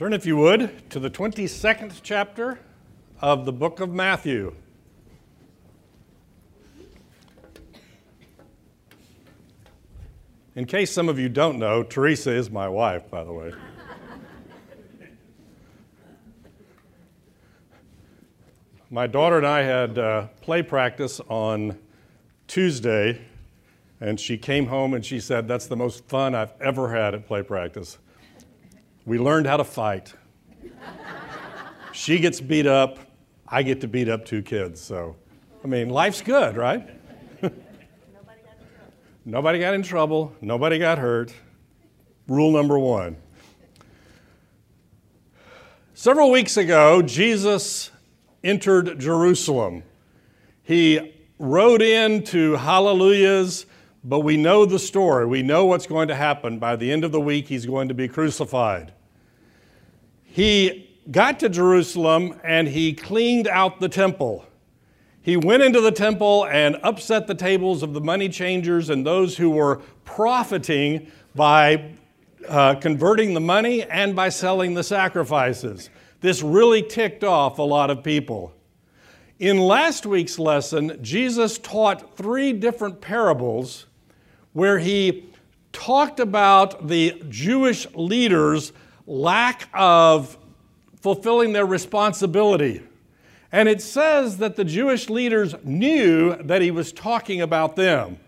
Turn, if you would, to the 22nd chapter of the book of Matthew. In case some of you don't know, Teresa is my wife, by the way. my daughter and I had uh, play practice on Tuesday, and she came home and she said, That's the most fun I've ever had at play practice. We learned how to fight. she gets beat up, I get to beat up two kids. So, I mean, life's good, right? Nobody got in trouble, nobody got hurt. Rule number one. Several weeks ago, Jesus entered Jerusalem. He rode into hallelujahs, but we know the story. We know what's going to happen. By the end of the week, he's going to be crucified. He got to Jerusalem and he cleaned out the temple. He went into the temple and upset the tables of the money changers and those who were profiting by uh, converting the money and by selling the sacrifices. This really ticked off a lot of people. In last week's lesson, Jesus taught three different parables where he talked about the Jewish leaders' lack of fulfilling their responsibility. And it says that the Jewish leaders knew that he was talking about them.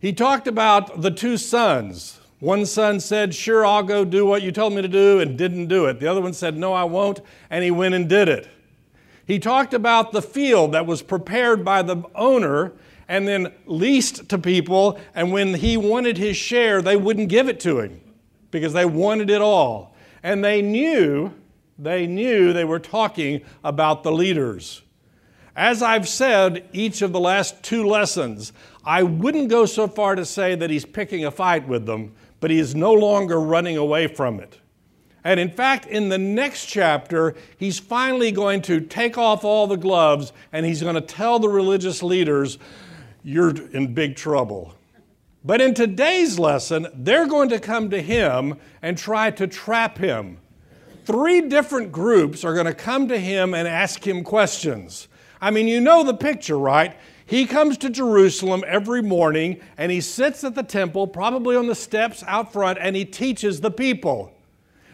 He talked about the two sons. One son said, Sure, I'll go do what you told me to do, and didn't do it. The other one said, No, I won't, and he went and did it. He talked about the field that was prepared by the owner and then leased to people, and when he wanted his share, they wouldn't give it to him because they wanted it all. And they knew they knew they were talking about the leaders. As I've said each of the last two lessons, I wouldn't go so far to say that he's picking a fight with them, but he is no longer running away from it. And in fact, in the next chapter, he's finally going to take off all the gloves and he's going to tell the religious leaders, You're in big trouble. But in today's lesson, they're going to come to him and try to trap him three different groups are going to come to him and ask him questions. I mean, you know the picture, right? He comes to Jerusalem every morning and he sits at the temple, probably on the steps out front, and he teaches the people.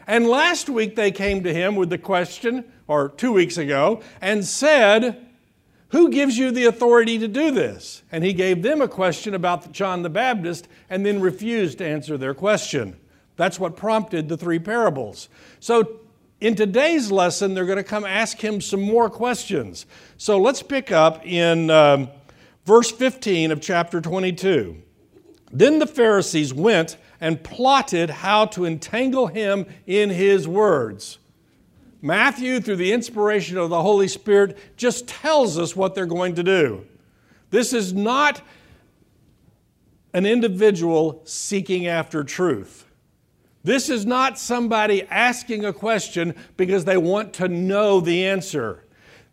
And last week they came to him with the question, or two weeks ago, and said, Who gives you the authority to do this? And he gave them a question about John the Baptist and then refused to answer their question. That's what prompted the three parables. So, in today's lesson, they're going to come ask him some more questions. So, let's pick up in um, verse 15 of chapter 22. Then the Pharisees went and plotted how to entangle him in his words. Matthew, through the inspiration of the Holy Spirit, just tells us what they're going to do. This is not an individual seeking after truth. This is not somebody asking a question because they want to know the answer.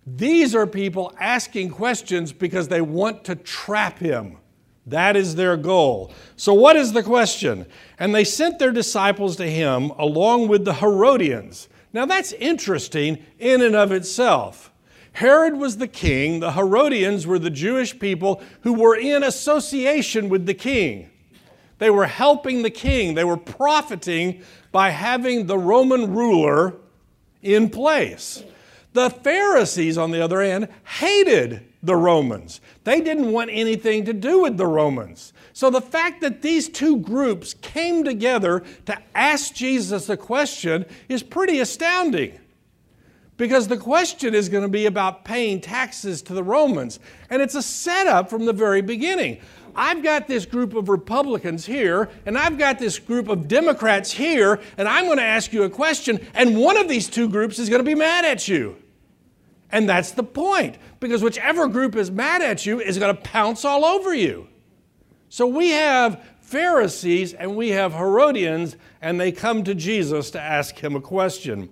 These are people asking questions because they want to trap him. That is their goal. So, what is the question? And they sent their disciples to him along with the Herodians. Now, that's interesting in and of itself. Herod was the king, the Herodians were the Jewish people who were in association with the king. They were helping the king, they were profiting by having the Roman ruler in place. The Pharisees, on the other hand, hated the Romans. They didn't want anything to do with the Romans. So the fact that these two groups came together to ask Jesus a question is pretty astounding. Because the question is going to be about paying taxes to the Romans. And it's a setup from the very beginning. I've got this group of Republicans here, and I've got this group of Democrats here, and I'm going to ask you a question, and one of these two groups is going to be mad at you. And that's the point, because whichever group is mad at you is going to pounce all over you. So we have Pharisees and we have Herodians, and they come to Jesus to ask him a question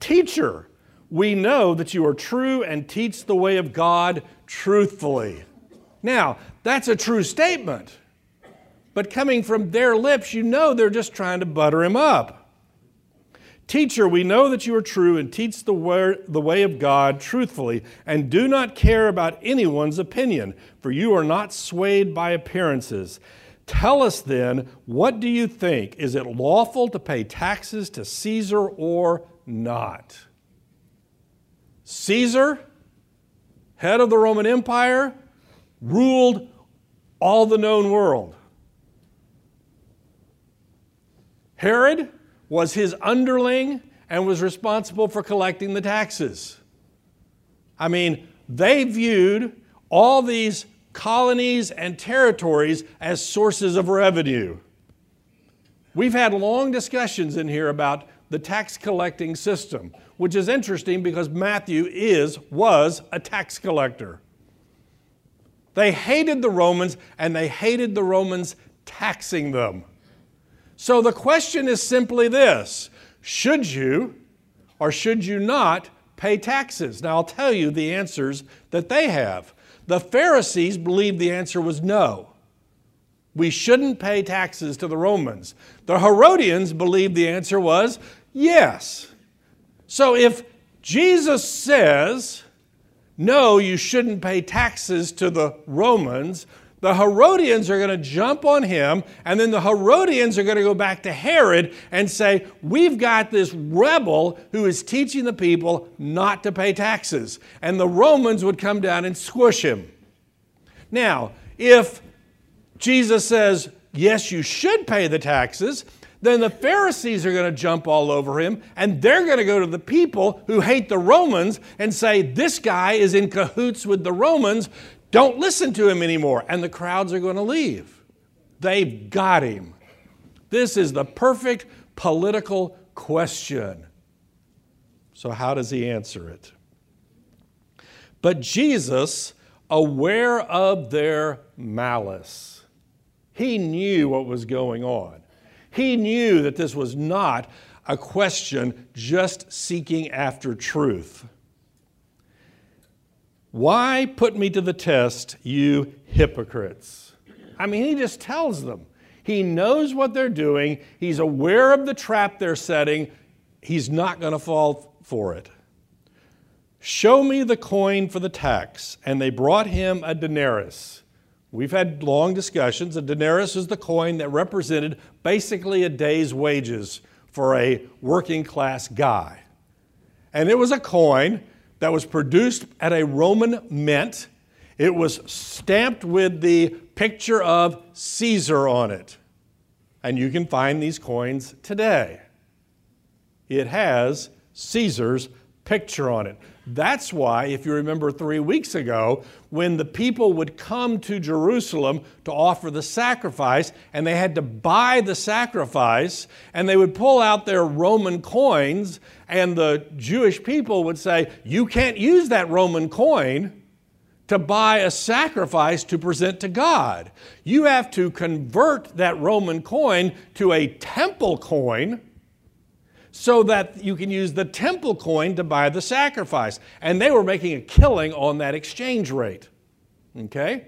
Teacher, we know that you are true and teach the way of God truthfully. Now, that's a true statement. But coming from their lips, you know they're just trying to butter him up. Teacher, we know that you are true and teach the way, the way of God truthfully, and do not care about anyone's opinion, for you are not swayed by appearances. Tell us then, what do you think? Is it lawful to pay taxes to Caesar or not? Caesar, head of the Roman Empire, ruled all the known world. Herod was his underling and was responsible for collecting the taxes. I mean, they viewed all these colonies and territories as sources of revenue. We've had long discussions in here about the tax collecting system, which is interesting because Matthew is was a tax collector. They hated the Romans and they hated the Romans taxing them. So the question is simply this Should you or should you not pay taxes? Now, I'll tell you the answers that they have. The Pharisees believed the answer was no. We shouldn't pay taxes to the Romans. The Herodians believed the answer was yes. So if Jesus says, no, you shouldn't pay taxes to the Romans, the Herodians are going to jump on him, and then the Herodians are going to go back to Herod and say, We've got this rebel who is teaching the people not to pay taxes. And the Romans would come down and squish him. Now, if Jesus says, Yes, you should pay the taxes, then the Pharisees are going to jump all over him and they're going to go to the people who hate the Romans and say, This guy is in cahoots with the Romans. Don't listen to him anymore. And the crowds are going to leave. They've got him. This is the perfect political question. So, how does he answer it? But Jesus, aware of their malice, he knew what was going on. He knew that this was not a question just seeking after truth. Why put me to the test, you hypocrites? I mean, he just tells them. He knows what they're doing, he's aware of the trap they're setting, he's not going to fall for it. Show me the coin for the tax. And they brought him a denarius. We've had long discussions. A denarius is the coin that represented basically a day's wages for a working class guy. And it was a coin that was produced at a Roman mint. It was stamped with the picture of Caesar on it. And you can find these coins today. It has Caesar's picture on it. That's why, if you remember three weeks ago, when the people would come to Jerusalem to offer the sacrifice, and they had to buy the sacrifice, and they would pull out their Roman coins, and the Jewish people would say, You can't use that Roman coin to buy a sacrifice to present to God. You have to convert that Roman coin to a temple coin so that you can use the temple coin to buy the sacrifice. And they were making a killing on that exchange rate. Okay?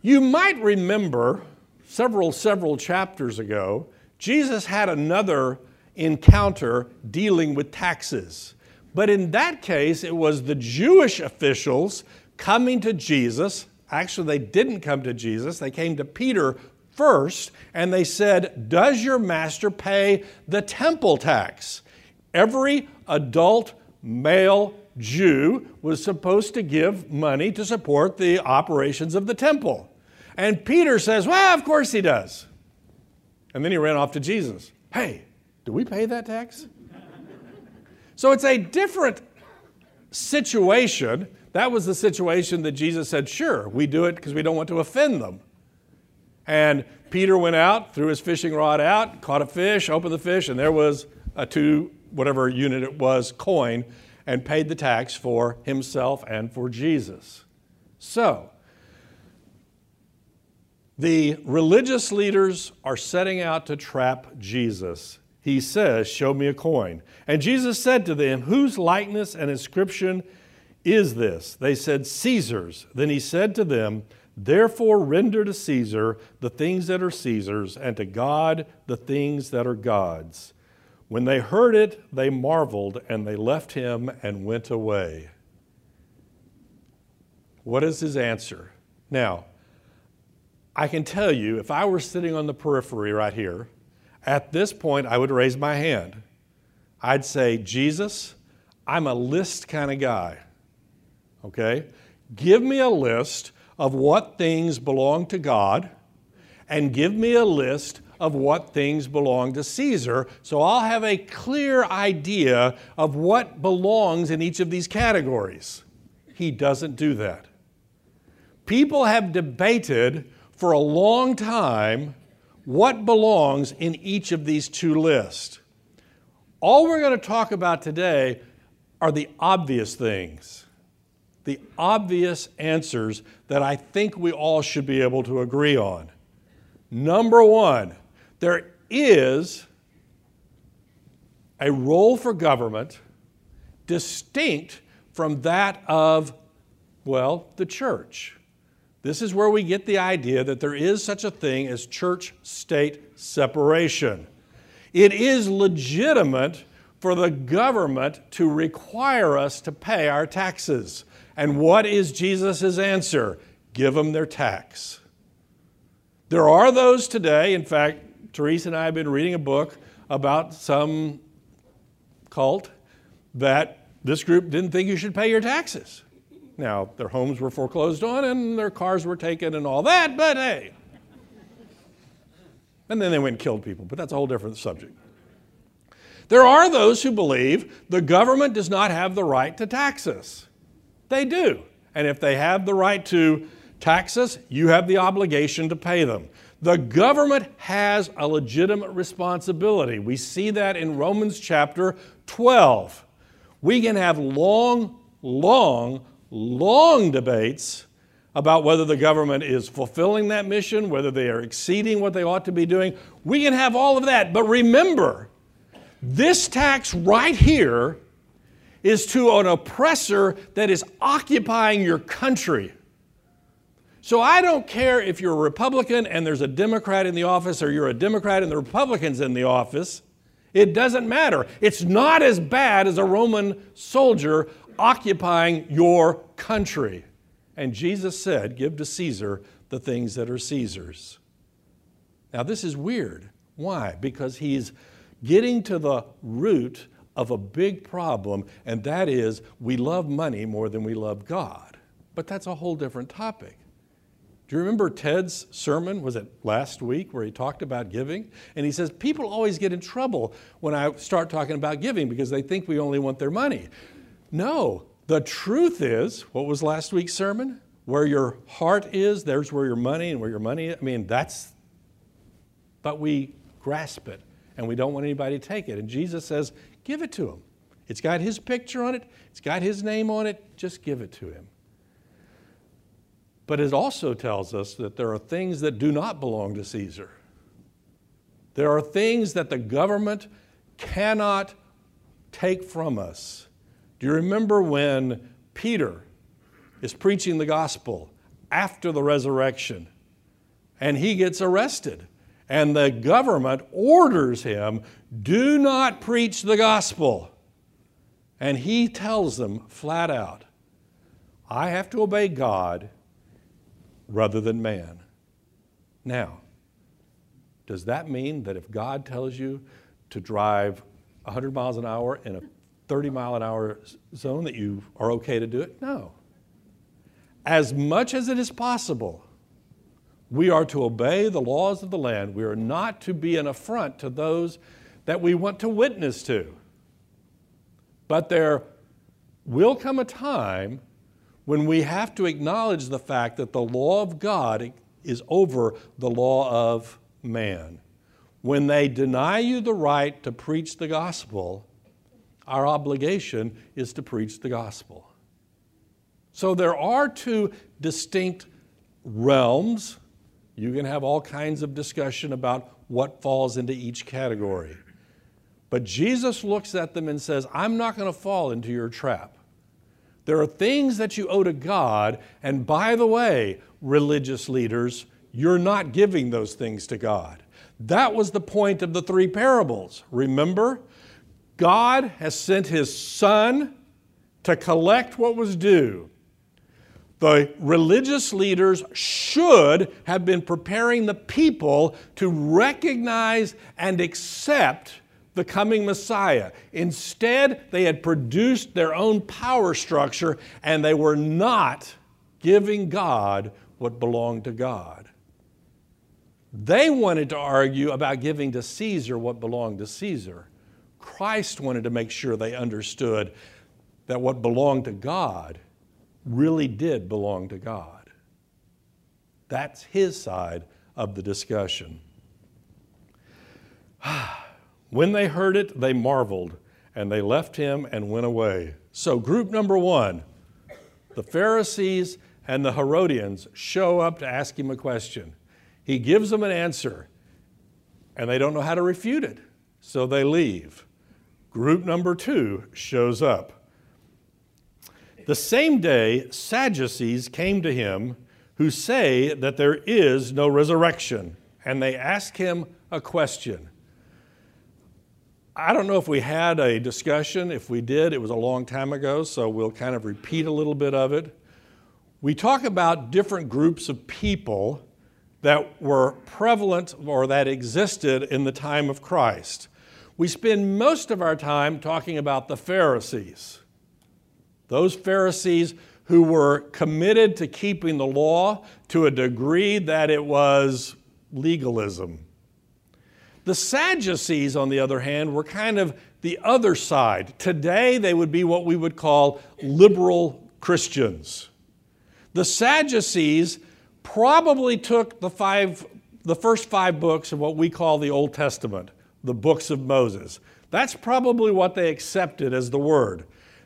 You might remember several, several chapters ago, Jesus had another encounter dealing with taxes. But in that case, it was the Jewish officials coming to Jesus. Actually, they didn't come to Jesus, they came to Peter first and they said, Does your master pay the temple tax? Every adult male Jew was supposed to give money to support the operations of the temple. And Peter says, Well, of course he does. And then he ran off to Jesus. Hey, do we pay that tax? so it's a different situation. That was the situation that Jesus said, Sure, we do it because we don't want to offend them. And Peter went out, threw his fishing rod out, caught a fish, opened the fish, and there was a two, whatever unit it was, coin, and paid the tax for himself and for Jesus. So, the religious leaders are setting out to trap Jesus. He says, Show me a coin. And Jesus said to them, Whose likeness and inscription is this? They said, Caesar's. Then he said to them, Therefore, render to Caesar the things that are Caesar's, and to God the things that are God's. When they heard it, they marveled, and they left him and went away. What is his answer? Now, I can tell you, if I were sitting on the periphery right here, at this point I would raise my hand. I'd say, Jesus, I'm a list kind of guy. Okay? Give me a list of what things belong to God and give me a list of what things belong to Caesar so I'll have a clear idea of what belongs in each of these categories. He doesn't do that. People have debated for a long time what belongs in each of these two lists. All we're going to talk about today are the obvious things, the obvious answers that I think we all should be able to agree on. Number one, there is a role for government distinct from that of, well, the church. This is where we get the idea that there is such a thing as church state separation. It is legitimate for the government to require us to pay our taxes. And what is Jesus' answer? Give them their tax. There are those today, in fact, Teresa and I have been reading a book about some cult that this group didn't think you should pay your taxes. Now, their homes were foreclosed on and their cars were taken and all that, but hey. And then they went and killed people, but that's a whole different subject. There are those who believe the government does not have the right to tax us. They do. And if they have the right to tax us, you have the obligation to pay them. The government has a legitimate responsibility. We see that in Romans chapter 12. We can have long, long, long debates about whether the government is fulfilling that mission, whether they are exceeding what they ought to be doing. We can have all of that. But remember, this tax right here is to an oppressor that is occupying your country. So I don't care if you're a Republican and there's a Democrat in the office or you're a Democrat and the Republican's in the office. It doesn't matter. It's not as bad as a Roman soldier occupying your country. And Jesus said, Give to Caesar the things that are Caesar's. Now, this is weird. Why? Because he's getting to the root of a big problem, and that is we love money more than we love God. But that's a whole different topic. Do you remember Ted's sermon? Was it last week where he talked about giving? And he says, People always get in trouble when I start talking about giving because they think we only want their money. No, the truth is, what was last week's sermon? Where your heart is, there's where your money, and where your money is. I mean, that's, but we grasp it and we don't want anybody to take it. And Jesus says, give it to him. It's got his picture on it, it's got his name on it, just give it to him. But it also tells us that there are things that do not belong to Caesar. There are things that the government cannot take from us do you remember when Peter is preaching the gospel after the resurrection and he gets arrested? And the government orders him, do not preach the gospel. And he tells them flat out, I have to obey God rather than man. Now, does that mean that if God tells you to drive 100 miles an hour in a 30 mile an hour zone that you are okay to do it? No. As much as it is possible, we are to obey the laws of the land. We are not to be an affront to those that we want to witness to. But there will come a time when we have to acknowledge the fact that the law of God is over the law of man. When they deny you the right to preach the gospel, our obligation is to preach the gospel. So there are two distinct realms. You can have all kinds of discussion about what falls into each category. But Jesus looks at them and says, I'm not going to fall into your trap. There are things that you owe to God, and by the way, religious leaders, you're not giving those things to God. That was the point of the three parables. Remember? God has sent his son to collect what was due. The religious leaders should have been preparing the people to recognize and accept the coming Messiah. Instead, they had produced their own power structure and they were not giving God what belonged to God. They wanted to argue about giving to Caesar what belonged to Caesar. Christ wanted to make sure they understood that what belonged to God really did belong to God. That's his side of the discussion. when they heard it, they marveled, and they left him and went away. So, group number one, the Pharisees and the Herodians show up to ask him a question. He gives them an answer, and they don't know how to refute it, so they leave. Group number two shows up. The same day, Sadducees came to him who say that there is no resurrection, and they ask him a question. I don't know if we had a discussion. If we did, it was a long time ago, so we'll kind of repeat a little bit of it. We talk about different groups of people that were prevalent or that existed in the time of Christ. We spend most of our time talking about the Pharisees. Those Pharisees who were committed to keeping the law to a degree that it was legalism. The Sadducees, on the other hand, were kind of the other side. Today, they would be what we would call liberal Christians. The Sadducees probably took the, five, the first five books of what we call the Old Testament, the books of Moses. That's probably what they accepted as the word.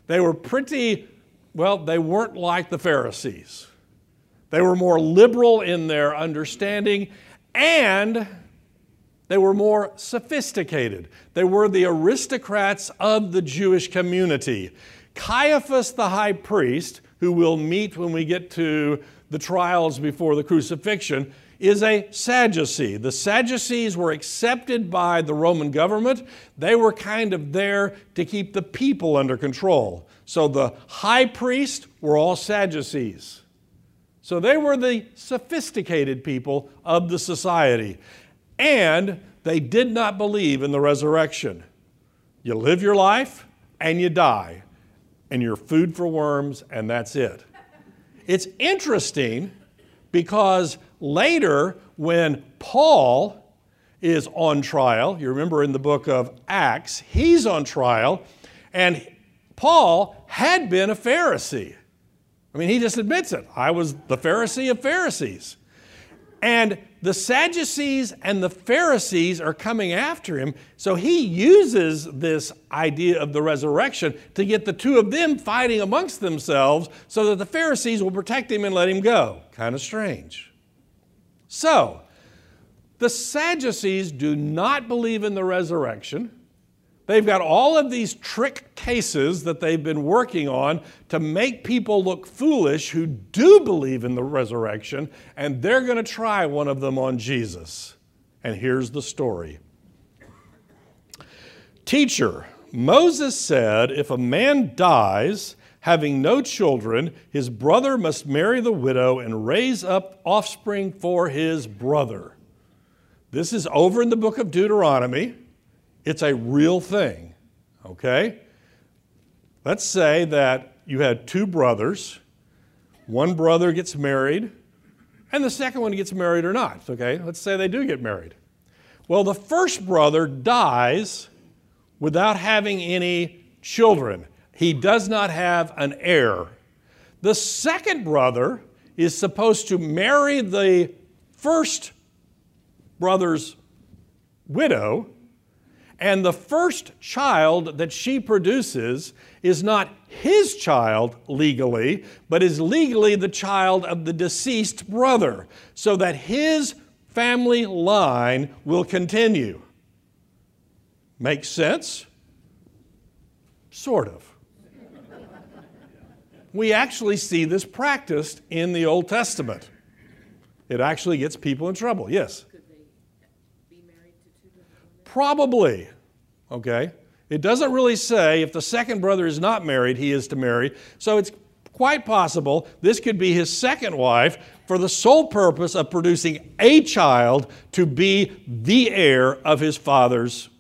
They were pretty, well, they weren't like the Pharisees. They were more liberal in their understanding and they were more sophisticated. They were the aristocrats of the Jewish community. Caiaphas, the high priest, who we'll meet when we get to the trials before the crucifixion, is a Sadducee. The Sadducees were accepted by the Roman government. They were kind of there to keep the people under control. So the high priest were all Sadducees. So they were the sophisticated people of the society. And they did not believe in the resurrection. You live your life and you die, and you're food for worms, and that's it. It's interesting because later, when Paul is on trial, you remember in the book of Acts, he's on trial, and Paul had been a Pharisee. I mean, he just admits it. I was the Pharisee of Pharisees. And the Sadducees and the Pharisees are coming after him, so he uses this idea of the resurrection to get the two of them fighting amongst themselves so that the Pharisees will protect him and let him go. Kind of strange. So, the Sadducees do not believe in the resurrection. They've got all of these trick cases that they've been working on to make people look foolish who do believe in the resurrection, and they're going to try one of them on Jesus. And here's the story Teacher, Moses said if a man dies, having no children, his brother must marry the widow and raise up offspring for his brother. This is over in the book of Deuteronomy. It's a real thing, okay? Let's say that you had two brothers. One brother gets married, and the second one gets married or not, okay? Let's say they do get married. Well, the first brother dies without having any children. He does not have an heir. The second brother is supposed to marry the first brother's widow and the first child that she produces is not his child legally, but is legally the child of the deceased brother, so that his family line will continue. Makes sense? Sort of. we actually see this practiced in the Old Testament. It actually gets people in trouble. Yes? Probably. Okay? It doesn't really say if the second brother is not married, he is to marry. So it's quite possible this could be his second wife for the sole purpose of producing a child to be the heir of his father's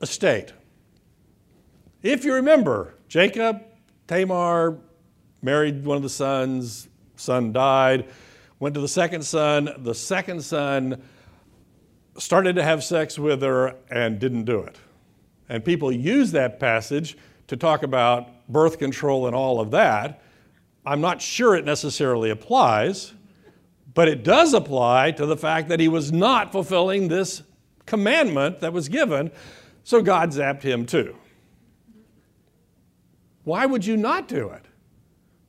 estate. If you remember, Jacob, Tamar married one of the sons, son died, went to the second son, the second son started to have sex with her and didn't do it. And people use that passage to talk about birth control and all of that. I'm not sure it necessarily applies, but it does apply to the fact that he was not fulfilling this commandment that was given, so God zapped him too. Why would you not do it?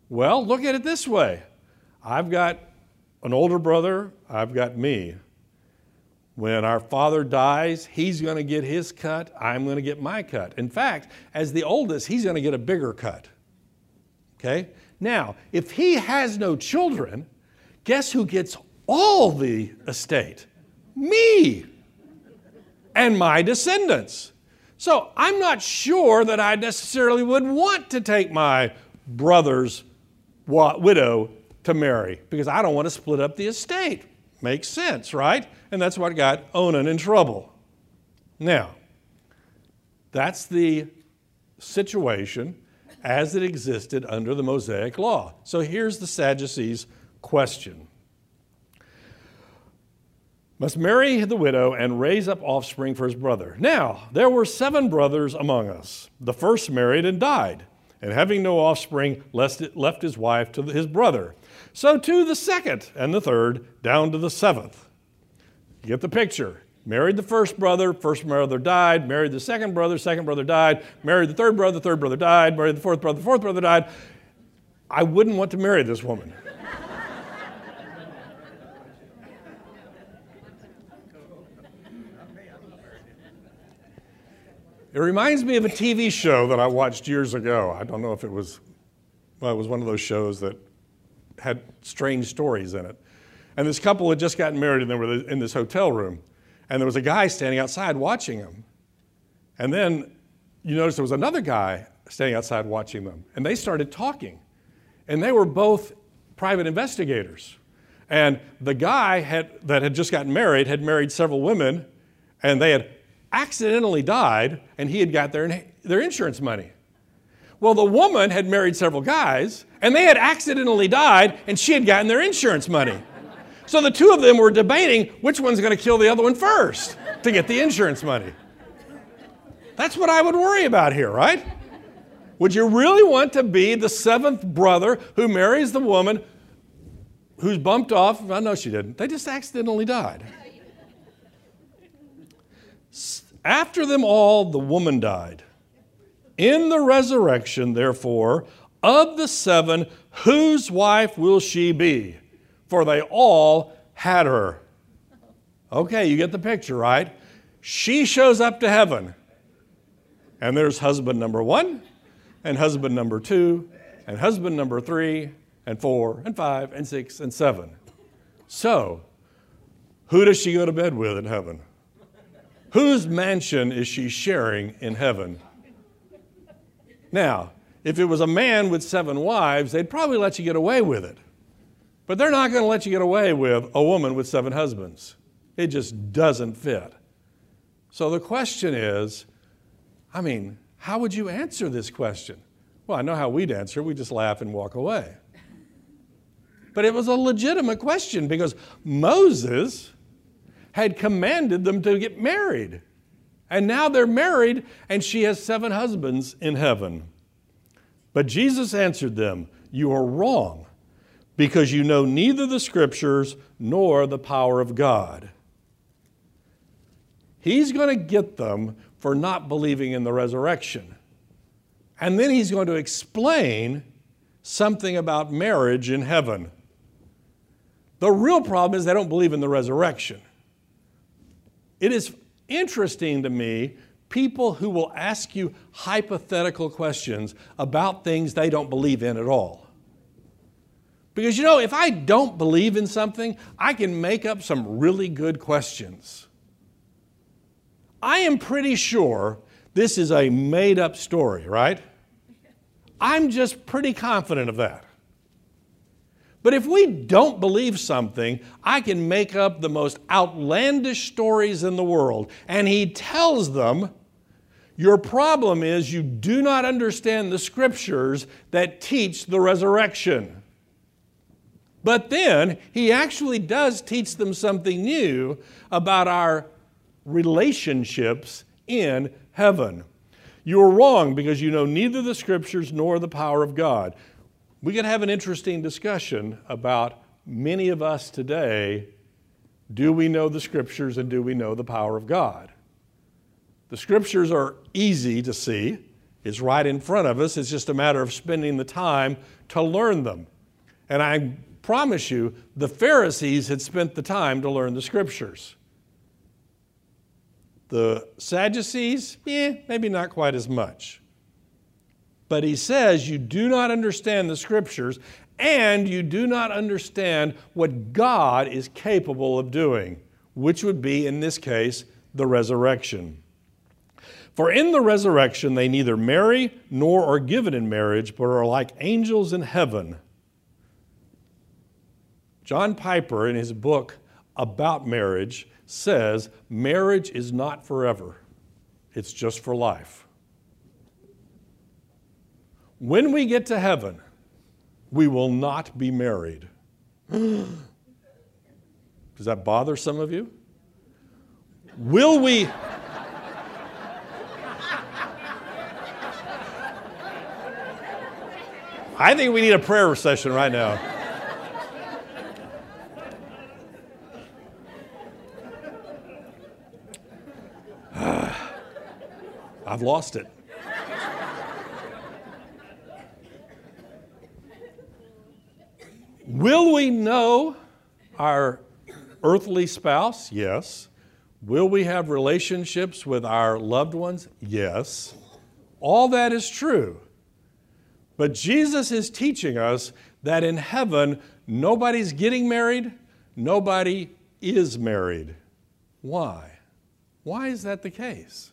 Well, look at it this way I've got an older brother, I've got me. When our father dies, he's going to get his cut, I'm going to get my cut. In fact, as the oldest, he's going to get a bigger cut. Okay? Now, if he has no children, guess who gets all the estate? Me and my descendants. So I'm not sure that I necessarily would want to take my brother's widow to marry because I don't want to split up the estate. Makes sense, right? And that's what got Onan in trouble. Now, that's the situation as it existed under the Mosaic law. So here's the Sadducees' question Must marry the widow and raise up offspring for his brother. Now, there were seven brothers among us. The first married and died, and having no offspring, left his wife to his brother. So too the second and the third, down to the seventh. Get the picture. Married the first brother, first brother died. Married the second brother, second brother died. Married the third brother, third brother died. Married the fourth brother, fourth brother died. I wouldn't want to marry this woman. It reminds me of a TV show that I watched years ago. I don't know if it was, well, it was one of those shows that had strange stories in it. And this couple had just gotten married and they were in this hotel room. And there was a guy standing outside watching them. And then you notice there was another guy standing outside watching them. And they started talking. And they were both private investigators. And the guy had, that had just gotten married had married several women, and they had accidentally died, and he had got their, their insurance money. Well, the woman had married several guys, and they had accidentally died, and she had gotten their insurance money. So the two of them were debating which one's going to kill the other one first to get the insurance money. That's what I would worry about here, right? Would you really want to be the seventh brother who marries the woman who's bumped off? I know she didn't. They just accidentally died. After them all, the woman died. In the resurrection, therefore, of the seven, whose wife will she be? For they all had her. Okay, you get the picture, right? She shows up to heaven. And there's husband number one, and husband number two, and husband number three, and four, and five, and six, and seven. So, who does she go to bed with in heaven? Whose mansion is she sharing in heaven? Now, if it was a man with seven wives, they'd probably let you get away with it. But they're not going to let you get away with a woman with seven husbands. It just doesn't fit. So the question is I mean, how would you answer this question? Well, I know how we'd answer. We just laugh and walk away. But it was a legitimate question because Moses had commanded them to get married. And now they're married, and she has seven husbands in heaven. But Jesus answered them, You are wrong, because you know neither the scriptures nor the power of God. He's going to get them for not believing in the resurrection. And then he's going to explain something about marriage in heaven. The real problem is they don't believe in the resurrection. It is interesting to me people who will ask you hypothetical questions about things they don't believe in at all. Because you know, if I don't believe in something, I can make up some really good questions. I am pretty sure this is a made up story, right? I'm just pretty confident of that. But if we don't believe something, I can make up the most outlandish stories in the world. And he tells them, Your problem is you do not understand the scriptures that teach the resurrection. But then he actually does teach them something new about our relationships in heaven. You are wrong because you know neither the scriptures nor the power of God. We can have an interesting discussion about many of us today do we know the scriptures and do we know the power of God? The scriptures are easy to see, it's right in front of us. It's just a matter of spending the time to learn them. And I promise you, the Pharisees had spent the time to learn the scriptures. The Sadducees, eh, maybe not quite as much. But he says you do not understand the scriptures and you do not understand what God is capable of doing, which would be, in this case, the resurrection. For in the resurrection they neither marry nor are given in marriage, but are like angels in heaven. John Piper, in his book about marriage, says marriage is not forever, it's just for life. When we get to heaven, we will not be married. Does that bother some of you? Will we? I think we need a prayer session right now. I've lost it. Will we know our earthly spouse? Yes. Will we have relationships with our loved ones? Yes. All that is true. But Jesus is teaching us that in heaven, nobody's getting married, nobody is married. Why? Why is that the case?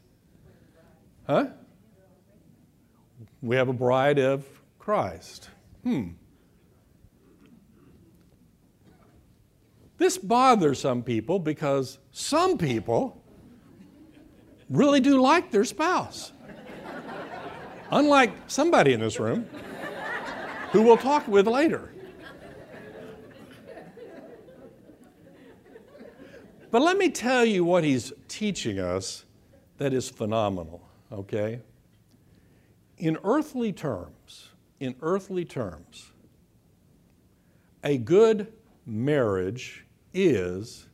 Huh? We have a bride of Christ. Hmm. This bothers some people because some people really do like their spouse. Unlike somebody in this room who we'll talk with later. But let me tell you what he's teaching us that is phenomenal okay? In earthly terms, in earthly terms, a good marriage is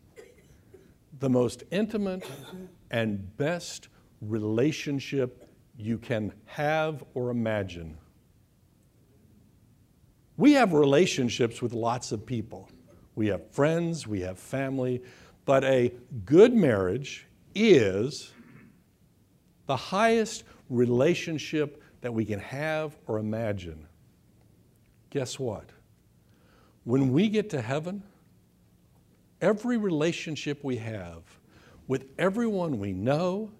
the most intimate and best relationship you can have or imagine. We have relationships with lots of people. We have friends, we have family, but a good marriage is the highest relationship that we can have or imagine. Guess what? When we get to heaven, every relationship we have with everyone we know,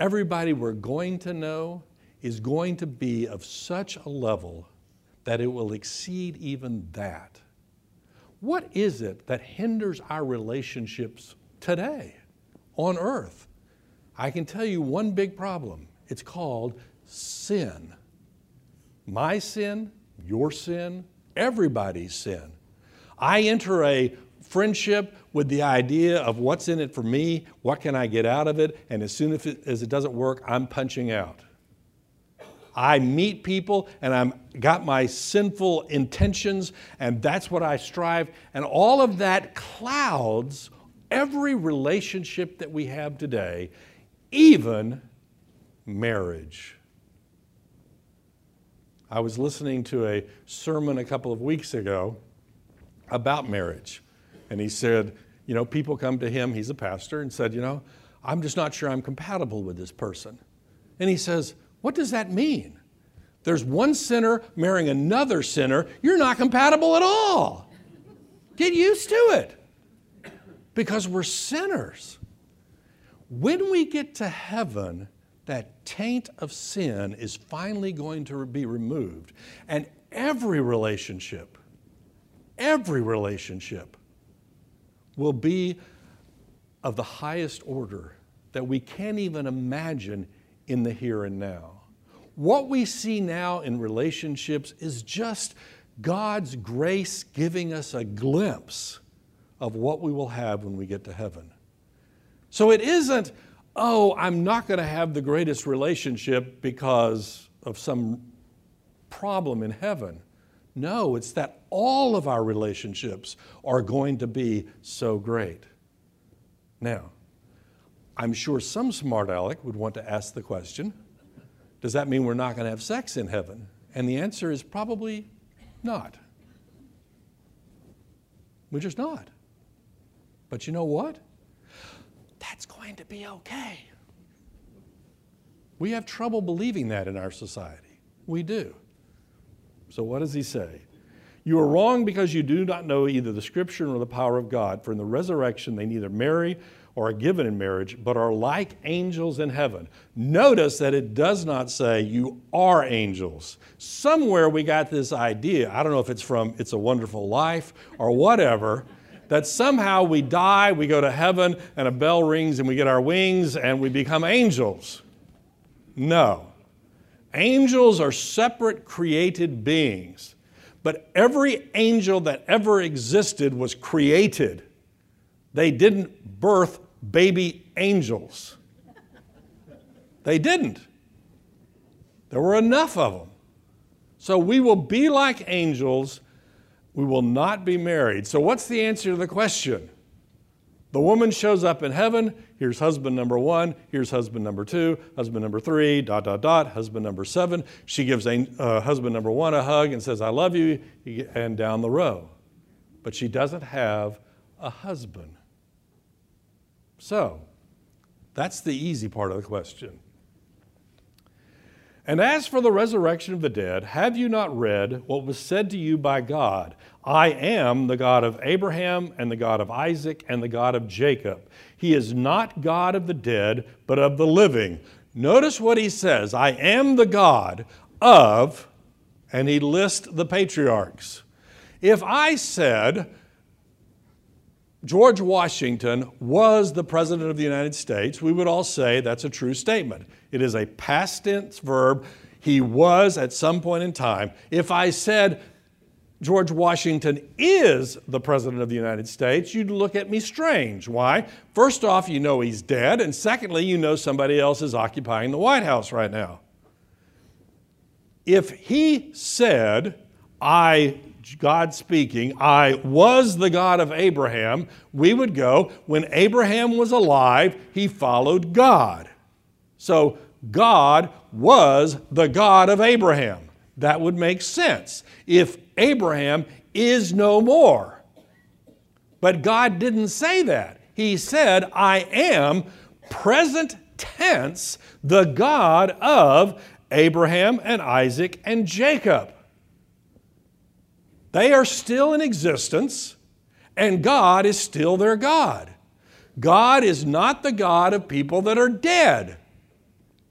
everybody we're going to know, is going to be of such a level that it will exceed even that. What is it that hinders our relationships today on earth? I can tell you one big problem it's called sin. My sin, your sin, everybody's sin. I enter a friendship with the idea of what's in it for me, what can I get out of it, and as soon as it, doesn't work, I'm punching out. I meet people and I'm got my sinful intentions and that's what I strive and all of that clouds every relationship that we have today even marriage. I was listening to a sermon a couple of weeks ago about marriage, and he said, You know, people come to him, he's a pastor, and said, You know, I'm just not sure I'm compatible with this person. And he says, What does that mean? There's one sinner marrying another sinner. You're not compatible at all. Get used to it because we're sinners. When we get to heaven, that taint of sin is finally going to be removed. And every relationship, every relationship will be of the highest order that we can't even imagine in the here and now. What we see now in relationships is just God's grace giving us a glimpse of what we will have when we get to heaven. So it isn't, oh, I'm not going to have the greatest relationship because of some problem in heaven. No, it's that all of our relationships are going to be so great. Now, I'm sure some smart aleck would want to ask the question Does that mean we're not going to have sex in heaven? And the answer is probably not. We're just not. But you know what? That's going to be okay. We have trouble believing that in our society. We do. So, what does he say? You are wrong because you do not know either the scripture nor the power of God, for in the resurrection they neither marry or are given in marriage, but are like angels in heaven. Notice that it does not say you are angels. Somewhere we got this idea, I don't know if it's from It's a Wonderful Life or whatever, that somehow we die, we go to heaven, and a bell rings and we get our wings and we become angels. No. Angels are separate created beings. But every angel that ever existed was created. They didn't birth baby angels. They didn't. There were enough of them. So we will be like angels we will not be married. So, what's the answer to the question? The woman shows up in heaven. Here's husband number one. Here's husband number two. Husband number three. Dot, dot, dot. Husband number seven. She gives uh, husband number one a hug and says, I love you, and down the row. But she doesn't have a husband. So, that's the easy part of the question. And as for the resurrection of the dead, have you not read what was said to you by God? I am the God of Abraham and the God of Isaac and the God of Jacob. He is not God of the dead, but of the living. Notice what he says I am the God of, and he lists the patriarchs. If I said, George Washington was the President of the United States, we would all say that's a true statement. It is a past tense verb. He was at some point in time. If I said George Washington is the President of the United States, you'd look at me strange. Why? First off, you know he's dead, and secondly, you know somebody else is occupying the White House right now. If he said, I God speaking, I was the God of Abraham, we would go, when Abraham was alive, he followed God. So God was the God of Abraham. That would make sense if Abraham is no more. But God didn't say that. He said, I am present tense the God of Abraham and Isaac and Jacob. They are still in existence, and God is still their God. God is not the God of people that are dead,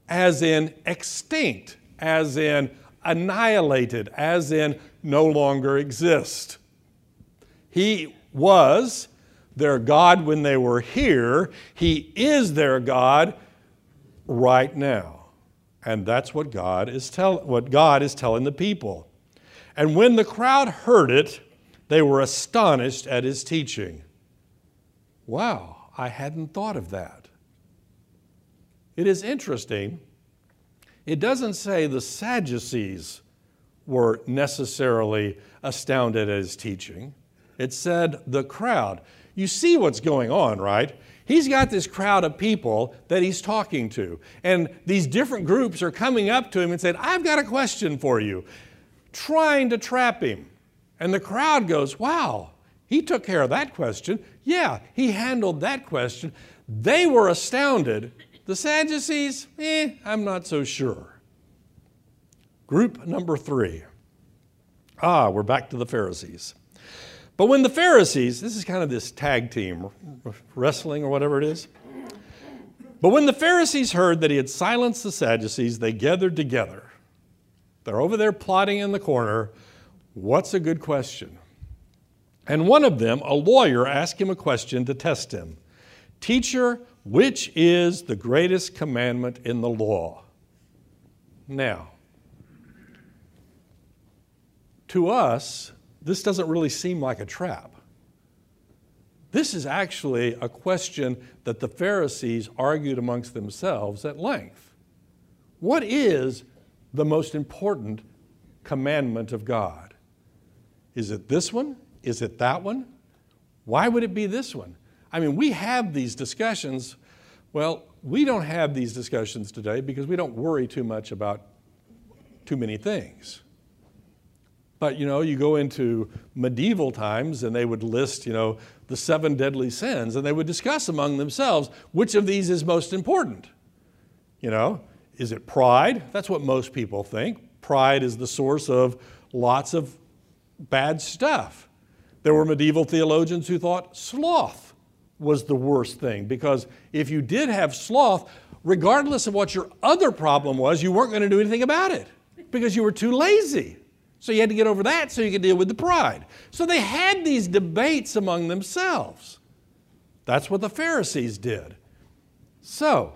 as in extinct, as in annihilated, as in no longer exist. He was their God when they were here, He is their God right now. And that's what God is, tell- what God is telling the people. And when the crowd heard it, they were astonished at his teaching. Wow, I hadn't thought of that. It is interesting. It doesn't say the Sadducees were necessarily astounded at his teaching. It said the crowd. You see what's going on, right? He's got this crowd of people that he's talking to. And these different groups are coming up to him and saying, I've got a question for you trying to trap him. And the crowd goes, Wow, he took care of that question. Yeah, he handled that question. They were astounded. The Sadducees, eh, I'm not so sure. Group number three. Ah, we're back to the Pharisees. But when the Pharisees, this is kind of this tag team, wrestling or whatever it is. But when the Pharisees heard that he had silenced the Sadducees, they gathered together. They're over there plotting in the corner. What's a good question? And one of them, a lawyer, asked him a question to test him Teacher, which is the greatest commandment in the law? Now, to us, this doesn't really seem like a trap. This is actually a question that the Pharisees argued amongst themselves at length. What is the most important commandment of God? Is it this one? Is it that one? Why would it be this one? I mean, we have these discussions. Well, we don't have these discussions today because we don't worry too much about too many things. But you know, you go into medieval times and they would list, you know, the seven deadly sins and they would discuss among themselves which of these is most important. You know, is it pride? That's what most people think. Pride is the source of lots of bad stuff. There were medieval theologians who thought sloth was the worst thing because if you did have sloth, regardless of what your other problem was, you weren't going to do anything about it because you were too lazy. So you had to get over that so you could deal with the pride. So they had these debates among themselves. That's what the Pharisees did. So,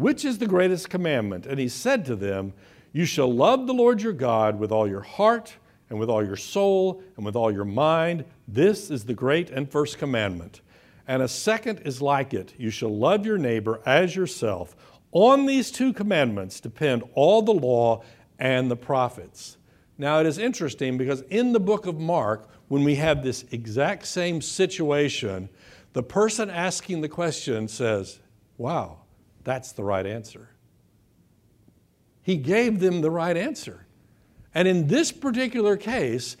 which is the greatest commandment? And he said to them, You shall love the Lord your God with all your heart, and with all your soul, and with all your mind. This is the great and first commandment. And a second is like it you shall love your neighbor as yourself. On these two commandments depend all the law and the prophets. Now, it is interesting because in the book of Mark, when we have this exact same situation, the person asking the question says, Wow, that's the right answer. He gave them the right answer. And in this particular case,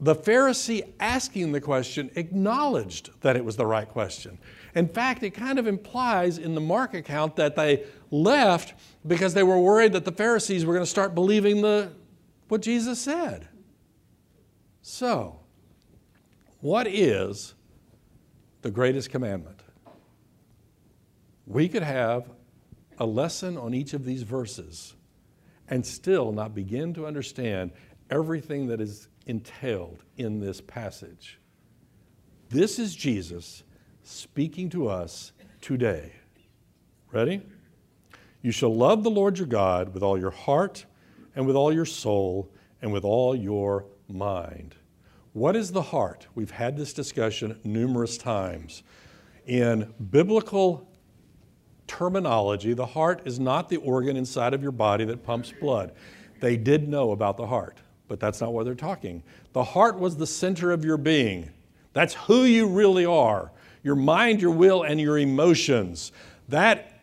the Pharisee asking the question acknowledged that it was the right question. In fact, it kind of implies in the Mark account that they left because they were worried that the Pharisees were going to start believing the, what Jesus said. So, what is the greatest commandment? We could have a lesson on each of these verses and still not begin to understand everything that is entailed in this passage. This is Jesus speaking to us today. Ready? You shall love the Lord your God with all your heart and with all your soul and with all your mind. What is the heart? We've had this discussion numerous times. In biblical terminology, the heart is not the organ inside of your body that pumps blood. They did know about the heart, but that's not what they're talking. The heart was the center of your being. That's who you really are your mind, your will, and your emotions. That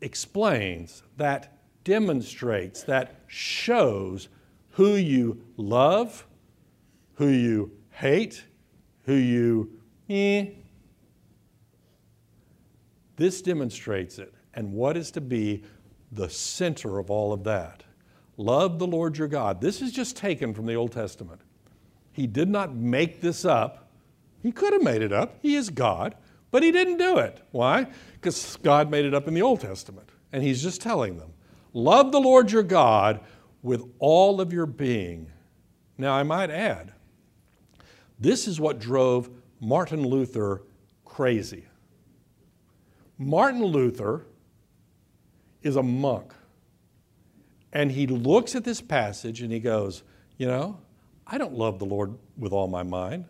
explains, that demonstrates, that shows who you love, who you hate, who you eh, this demonstrates it. And what is to be the center of all of that? Love the Lord your God. This is just taken from the Old Testament. He did not make this up. He could have made it up. He is God, but he didn't do it. Why? Because God made it up in the Old Testament. And he's just telling them love the Lord your God with all of your being. Now, I might add, this is what drove Martin Luther crazy. Martin Luther is a monk. And he looks at this passage and he goes, You know, I don't love the Lord with all my mind.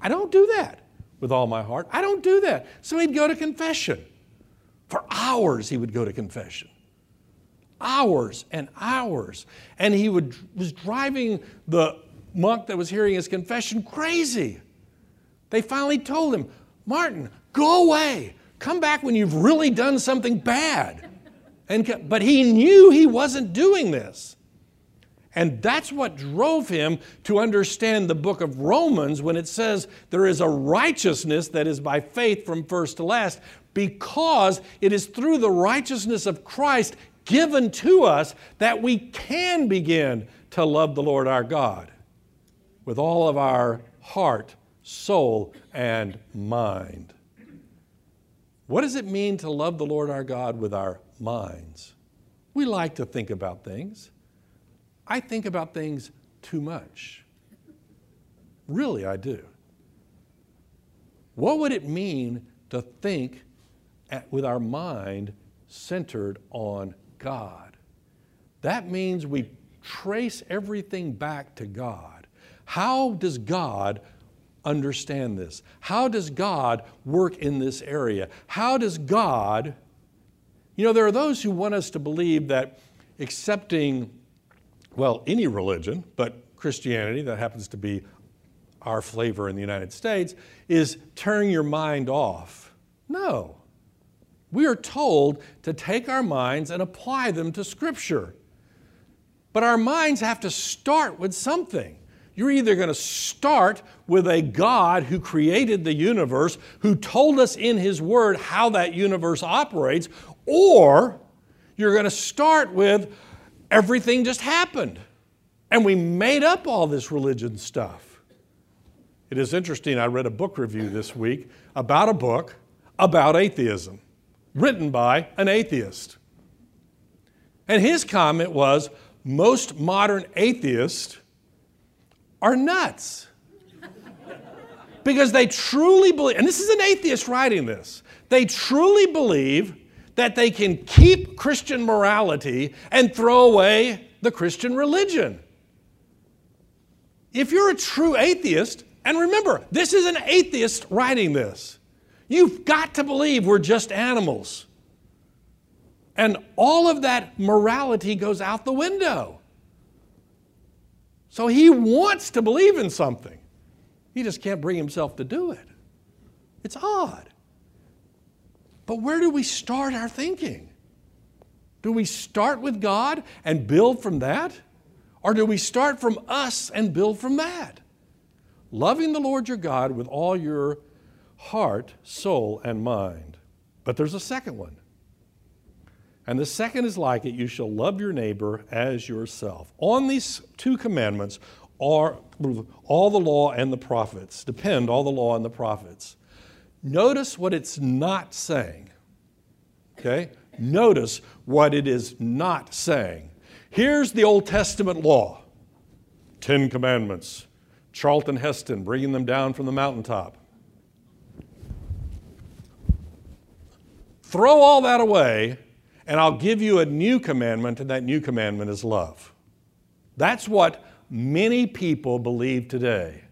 I don't do that with all my heart. I don't do that. So he'd go to confession. For hours, he would go to confession. Hours and hours. And he would, was driving the monk that was hearing his confession crazy. They finally told him, Martin, go away. Come back when you've really done something bad. And, but he knew he wasn't doing this. And that's what drove him to understand the book of Romans when it says there is a righteousness that is by faith from first to last, because it is through the righteousness of Christ given to us that we can begin to love the Lord our God with all of our heart, soul, and mind. What does it mean to love the Lord our God with our minds? We like to think about things. I think about things too much. Really, I do. What would it mean to think at, with our mind centered on God? That means we trace everything back to God. How does God understand this? How does God work in this area? How does God, you know, there are those who want us to believe that accepting, well, any religion, but Christianity, that happens to be our flavor in the United States, is turning your mind off. No. We are told to take our minds and apply them to Scripture. But our minds have to start with something. You're either going to start with a God who created the universe, who told us in His Word how that universe operates, or you're going to start with everything just happened. And we made up all this religion stuff. It is interesting, I read a book review this week about a book about atheism, written by an atheist. And his comment was most modern atheists are nuts. because they truly believe, and this is an atheist writing this, they truly believe that they can keep Christian morality and throw away the Christian religion. If you're a true atheist, and remember, this is an atheist writing this, you've got to believe we're just animals. And all of that morality goes out the window. So he wants to believe in something. He just can't bring himself to do it. It's odd. But where do we start our thinking? Do we start with God and build from that? Or do we start from us and build from that? Loving the Lord your God with all your heart, soul, and mind. But there's a second one. And the second is like it you shall love your neighbor as yourself. On these two commandments are all the law and the prophets, depend all the law and the prophets. Notice what it's not saying. Okay? Notice what it is not saying. Here's the Old Testament law Ten Commandments. Charlton Heston bringing them down from the mountaintop. Throw all that away and I'll give you a new commandment, and that new commandment is love. That's what many people believe today.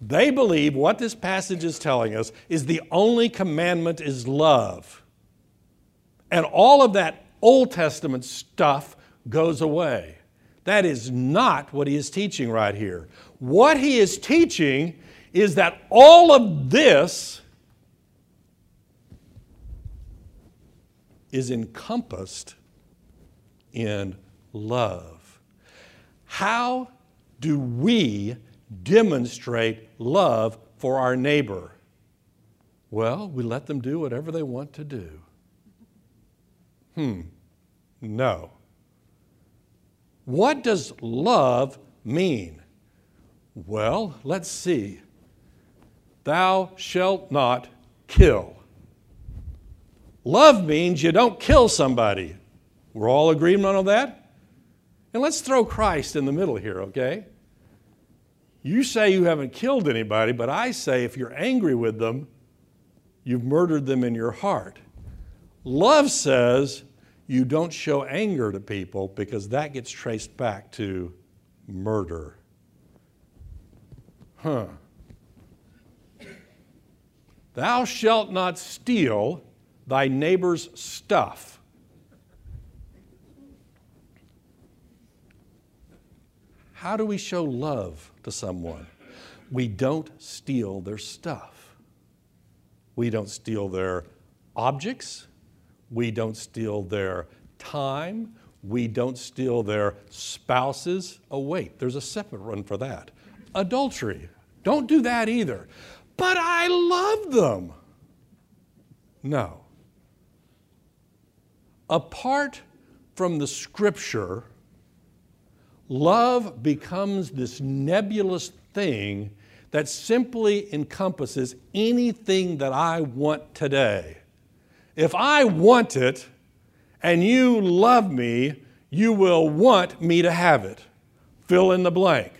They believe what this passage is telling us is the only commandment is love. And all of that Old Testament stuff goes away. That is not what he is teaching right here. What he is teaching is that all of this is encompassed in love. How do we demonstrate love for our neighbor? Well, we let them do whatever they want to do. Hmm, no. What does love mean? Well, let's see. Thou shalt not kill. Love means you don't kill somebody. We're all agreement on that? And let's throw Christ in the middle here, okay? You say you haven't killed anybody, but I say if you're angry with them, you've murdered them in your heart. Love says you don't show anger to people because that gets traced back to murder. Huh. Thou shalt not steal thy neighbor's stuff. How do we show love to someone? We don't steal their stuff. We don't steal their objects. We don't steal their time. We don't steal their spouses. Oh, wait, there's a separate one for that. Adultery. Don't do that either. But I love them. No apart from the scripture, love becomes this nebulous thing that simply encompasses anything that I want today. If I want it and you love me, you will want me to have it. Fill in the blank.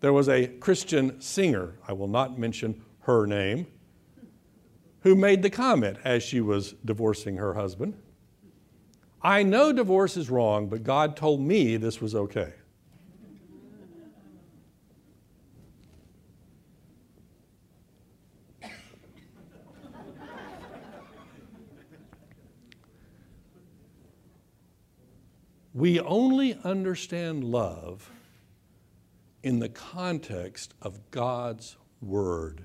There was a Christian singer, I will not mention her name, who made the comment as she was divorcing her husband I know divorce is wrong, but God told me this was okay. we only understand love in the context of God's Word,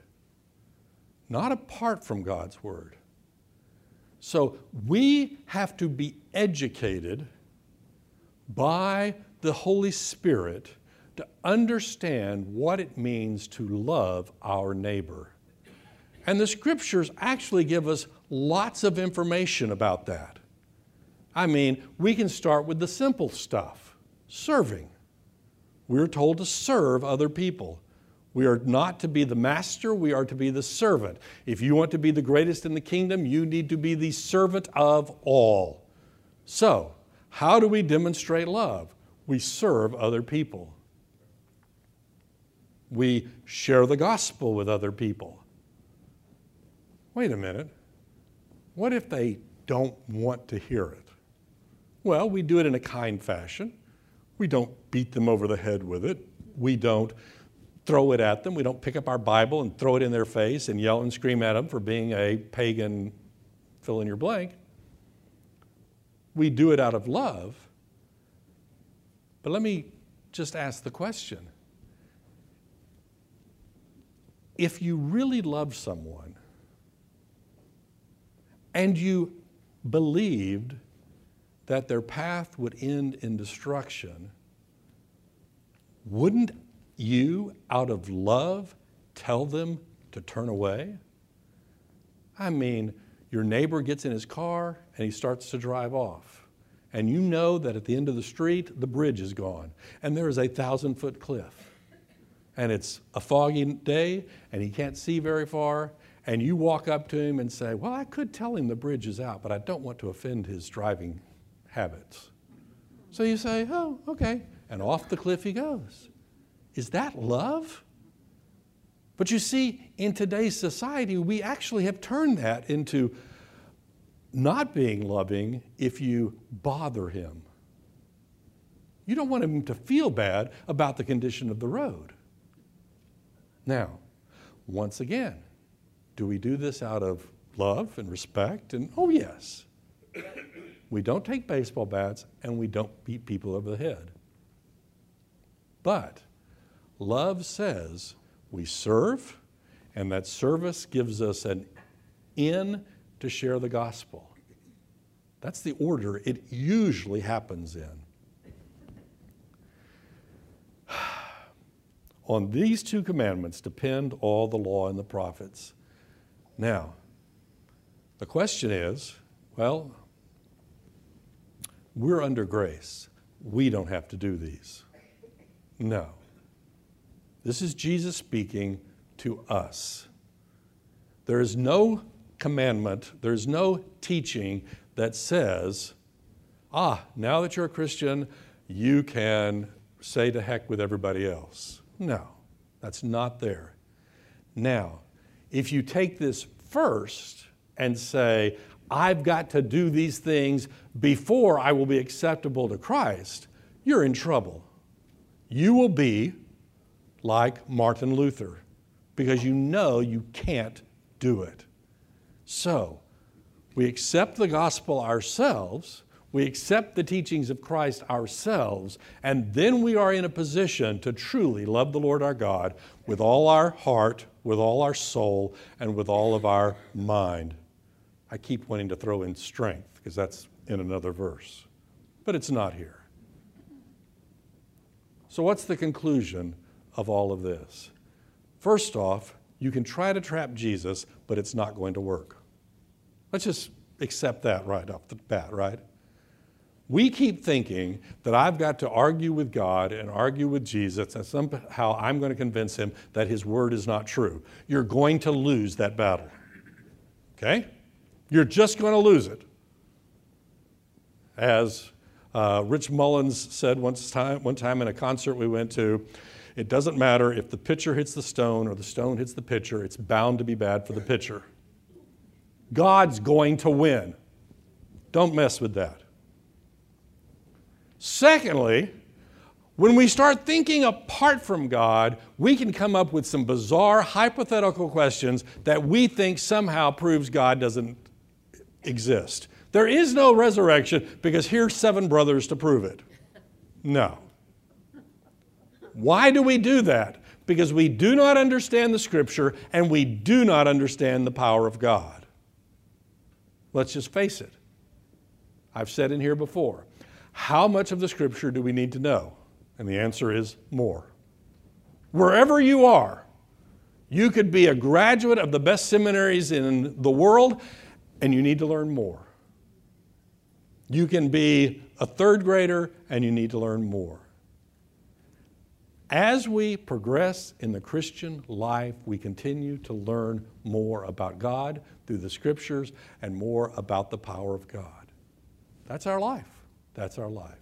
not apart from God's Word. So we have to be educated by the Holy Spirit to understand what it means to love our neighbor. And the scriptures actually give us lots of information about that. I mean, we can start with the simple stuff serving. We're told to serve other people. We are not to be the master, we are to be the servant. If you want to be the greatest in the kingdom, you need to be the servant of all. So, how do we demonstrate love? We serve other people. We share the gospel with other people. Wait a minute. What if they don't want to hear it? Well, we do it in a kind fashion. We don't beat them over the head with it. We don't throw it at them. We don't pick up our Bible and throw it in their face and yell and scream at them for being a pagan fill in your blank. We do it out of love. But let me just ask the question if you really love someone and you believed that their path would end in destruction, wouldn't you, out of love, tell them to turn away? I mean, your neighbor gets in his car and he starts to drive off. And you know that at the end of the street, the bridge is gone and there is a thousand foot cliff. And it's a foggy day and he can't see very far. And you walk up to him and say, Well, I could tell him the bridge is out, but I don't want to offend his driving habits. So you say, oh, okay. And off the cliff he goes. Is that love? But you see, in today's society, we actually have turned that into not being loving if you bother him. You don't want him to feel bad about the condition of the road. Now, once again, do we do this out of love and respect? And oh, yes. We don't take baseball bats and we don't beat people over the head. But love says we serve, and that service gives us an in to share the gospel. That's the order it usually happens in. On these two commandments depend all the law and the prophets. Now, the question is well, we're under grace. We don't have to do these. No. This is Jesus speaking to us. There is no commandment, there's no teaching that says, ah, now that you're a Christian, you can say to heck with everybody else. No, that's not there. Now, if you take this first and say, I've got to do these things before I will be acceptable to Christ, you're in trouble. You will be like Martin Luther because you know you can't do it. So, we accept the gospel ourselves, we accept the teachings of Christ ourselves, and then we are in a position to truly love the Lord our God with all our heart, with all our soul, and with all of our mind. I keep wanting to throw in strength because that's in another verse, but it's not here. So, what's the conclusion of all of this? First off, you can try to trap Jesus, but it's not going to work. Let's just accept that right off the bat, right? We keep thinking that I've got to argue with God and argue with Jesus, and somehow I'm going to convince him that his word is not true. You're going to lose that battle. Okay? You're just going to lose it. As uh, Rich Mullins said once time, one time in a concert we went to, it doesn't matter if the pitcher hits the stone or the stone hits the pitcher, it's bound to be bad for the pitcher. God's going to win. Don't mess with that. Secondly, when we start thinking apart from God, we can come up with some bizarre hypothetical questions that we think somehow proves God doesn't exist. There is no resurrection because here's seven brothers to prove it. No. Why do we do that? Because we do not understand the Scripture and we do not understand the power of God. Let's just face it. I've said in here before how much of the Scripture do we need to know? And the answer is more. Wherever you are, you could be a graduate of the best seminaries in the world, and you need to learn more. You can be a third grader, and you need to learn more. As we progress in the Christian life, we continue to learn more about God through the scriptures and more about the power of God. That's our life. That's our life.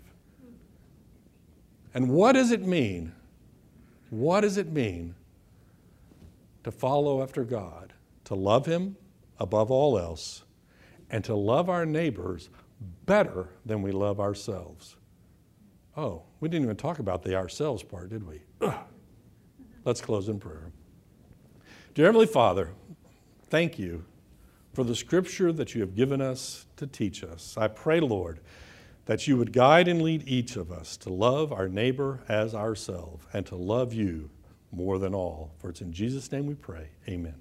And what does it mean? What does it mean to follow after God? To love Him above all else and to love our neighbors better than we love ourselves. Oh, we didn't even talk about the ourselves part, did we? Ugh. Let's close in prayer. Dear Heavenly Father, thank you for the scripture that you have given us to teach us. I pray, Lord, that you would guide and lead each of us to love our neighbor as ourselves and to love you more than all. For it's in Jesus' name we pray. Amen.